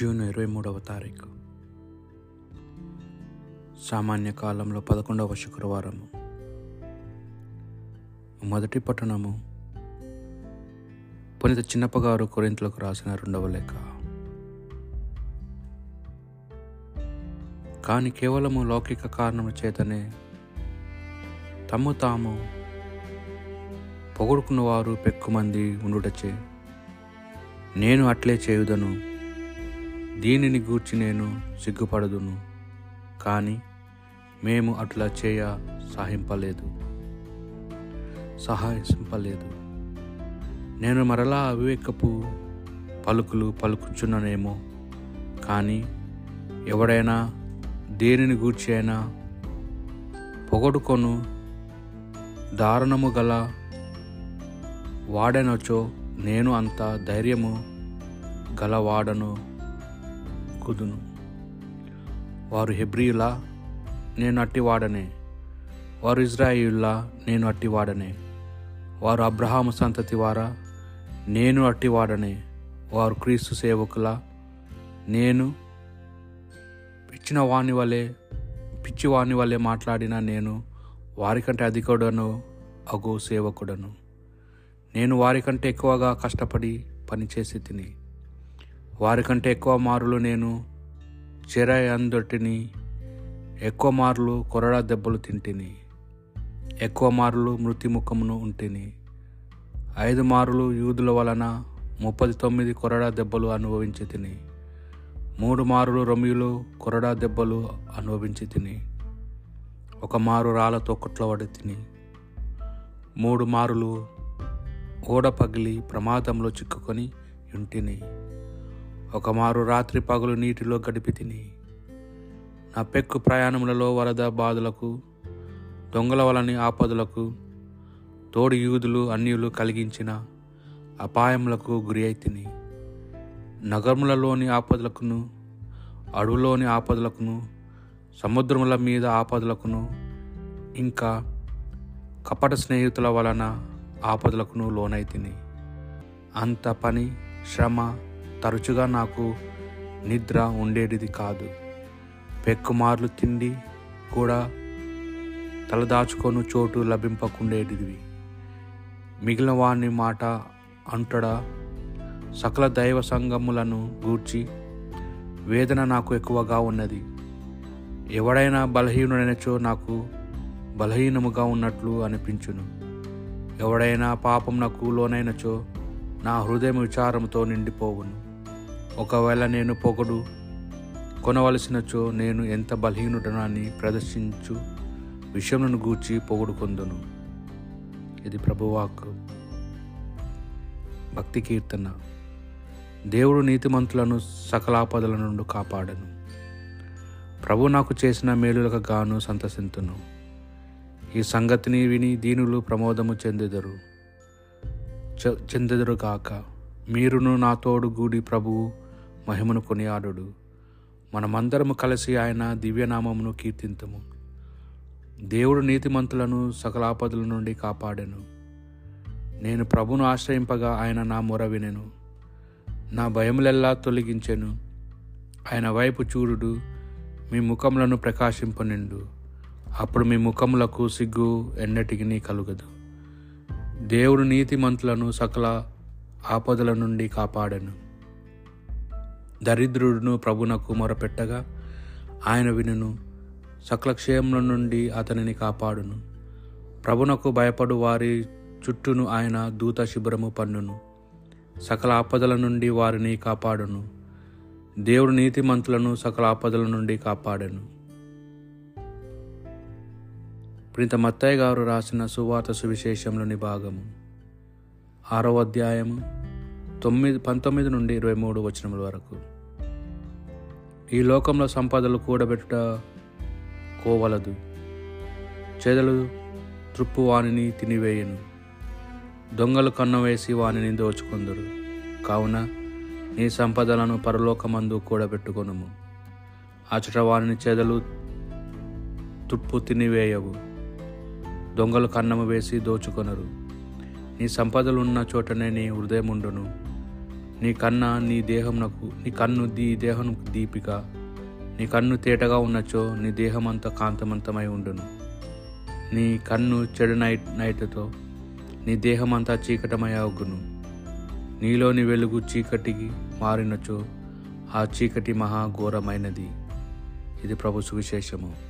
June ఇరవై మూడవ తారీఖు. సామాన్య కాలంలో పదకొండవ శుక్రవారము. మొదటి పట్టణము పునిత చిన్నప్పగారు కొరింతలకు రాసిన రెండవ లేఖ. కానీ కేవలము లౌకిక కారణముల చేతనే తమ్ము తాము పొగుడుకున్న వారు పెక్కుమంది ఉండుటచే నేను అట్లే చేయుదను. దీనిని గూర్చి నేను సిగ్గుపడదును. కానీ మేము అట్లా చేయ సహింపలేదు. సహాయింపలేదు. నేను మరలా అవివేకపు పలుకులు పలుకుచున్ననేమో. కానీ ఎవడైనా దేనిని గూర్చి అయినా పొగడుకొను దారుణము గల వాడనొచ్చో నేను అంత ధైర్యము గలవాడను పలుకుదును వారు హెబ్రియులా నేను అట్టివాడనే. వారు ఇజ్రాయిల్లా నేను అట్టివాడనే. వారు అబ్రహాము సంతతి వారా నేను అట్టివాడనే. వారు క్రీస్తు సేవకులా నేను పిచ్చిన వాణి వలె పిచ్చివాని వలె మాట్లాడిన నేను వారికంటే అధికుడను అగో సేవకుడను. నేను వారికంటే ఎక్కువగా కష్టపడి పనిచేసి తిని వారికంటే ఎక్కువ మారులు నేను. చెర అందటిని ఎక్కువ మార్లు కొరడా దెబ్బలు తింటిని. ఎక్కువ మార్లు మృత్యుముఖమును ఉంటిని. ఐదు మారులు యూదుల వలన ముప్పది తొమ్మిది కొరడా దెబ్బలు అనుభవించి తిని మూడు మారులు రొమియులు కొరడా దెబ్బలు అనుభవించి తిని ఒక మారు రాళ్ళతో కొట్లబడి తిని మూడు మారులు ఓడ పగిలి ప్రమాదంలో చిక్కుకొని ఇంటిని ఒక మారు రాత్రి పగులు నీటిలో గడిపి తిని నా పెక్కు ప్రయాణములలో వరద బాధలకు దొంగల వలని ఆపదలకు తోడి యూదులు అన్యులు కలిగించిన అపాయములకు గురి అయితిని నగరములలోని ఆపదలకును అడవులోని ఆపదలకును సముద్రముల మీద ఆపదలకును ఇంకా కపట స్నేహితుల వలన ఆపదలకును లోనైతిని అంత పని శ్రమ తరచుగా నాకు నిద్ర ఉండేటిది కాదు. పెక్కుమార్లు తిండి కూడా తలదాచుకొను చోటు లభింపకుండేటివి మిగిలిన వాని మాట అంటడా సకల దైవ సంగములను గూర్చి వేదన నాకు ఎక్కువగా ఉన్నది. ఎవడైనా బలహీనుడైనచో నాకు బలహీనముగా ఉన్నట్లు అనిపించును. ఎవడైనా పాపం నాకు లోనైనచో నా హృదయం విచారంతో నిండిపోవును. ఒకవేళ నేను పొగడు కొనవలసినచో నేను ఎంత బలహీనుడనాన్ని ప్రదర్శించు విషయములను గూర్చి పొగుడుకొందును ఇది ప్రభువాక్ భక్తి కీర్తన. దేవుడు నీతిమంతులను సకలాపదల నుండి కాపాడను. ప్రభు నాకు చేసిన మేలులకు గాను సంతసింతును. ఈ సంగతిని విని దీనులు ప్రమోదము చెందెదరు. చెందెదరుగాక గాక. మీరును నా తోడు గూడి ప్రభువు మహిమను కొనియాడు మనమందరము కలిసి ఆయన దివ్యనామమును కీర్తింతము. దేవుడు నీతిమంతులను సకలాపదుల నుండి కాపాడెను. నేను ప్రభును ఆశ్రయింపగా ఆయన నా మొర వినెను. నా భయములెల్లా తొలగించెను. ఆయన వైపు చూడుడు మీ ముఖములను ప్రకాశింపనిండు. అప్పుడు మీ ముఖములకు సిగ్గు ఎన్నటికి కలుగదు. దేవుడు నీతిమంతులను సకల ఆపదల నుండి కాపాడెను. దరిద్రుడును ప్రభునకు మొరపెట్టగా ఆయన వినును. సకల నుండి అతనిని కాపాడును. ప్రభునకు భయపడు వారి చుట్టూను ఆయన దూత శిబిరము పన్నును. సకల ఆపదల నుండి వారిని కాపాడును. దేవుడు నీతిమంతులను సకల ఆపదల నుండి కాపాడెను. ప్రింత మత్తయ్య గారు రాసిన సువార్త సువిశేషంలోని భాగము. ఆరవ అధ్యాయము తొమ్మిది పంతొమ్మిది నుండి ఇరవై మూడు వచనముల వరకు. ఈ లోకంలో సంపదలు కూడబెట్టుట కోవలదు. చెదలు తృప్పు వానిని తినివేయను. దొంగలు కన్నవేసి వానిని దోచుకుందరు. కావున నీ సంపదలను పరలోకమందు కూడబెట్టుకొనుము. అచట వానిని చెదలు తుప్పు తినివేయవు. దొంగలు కన్నము వేసి దోచుకొనరు. నీ సంపదలున్న చోటనే నీ హృదయముండును. నీ కన్న నీ దేహమునకు నీ కన్ను దీ దేహమునకు దీపిక. నీ కన్ను తేటగా ఉన్నచో నీ దేహమంతా కాంతమంతమై ఉండును. నీ కన్ను చెడు నైట్ నైట్తో నీ దేహమంతా చీకటమై అగును నీలోని వెలుగు చీకటికి మారినచో ఆ చీకటి మహా ఘోరమైనది. ఇది ప్రభు సువిశేషము.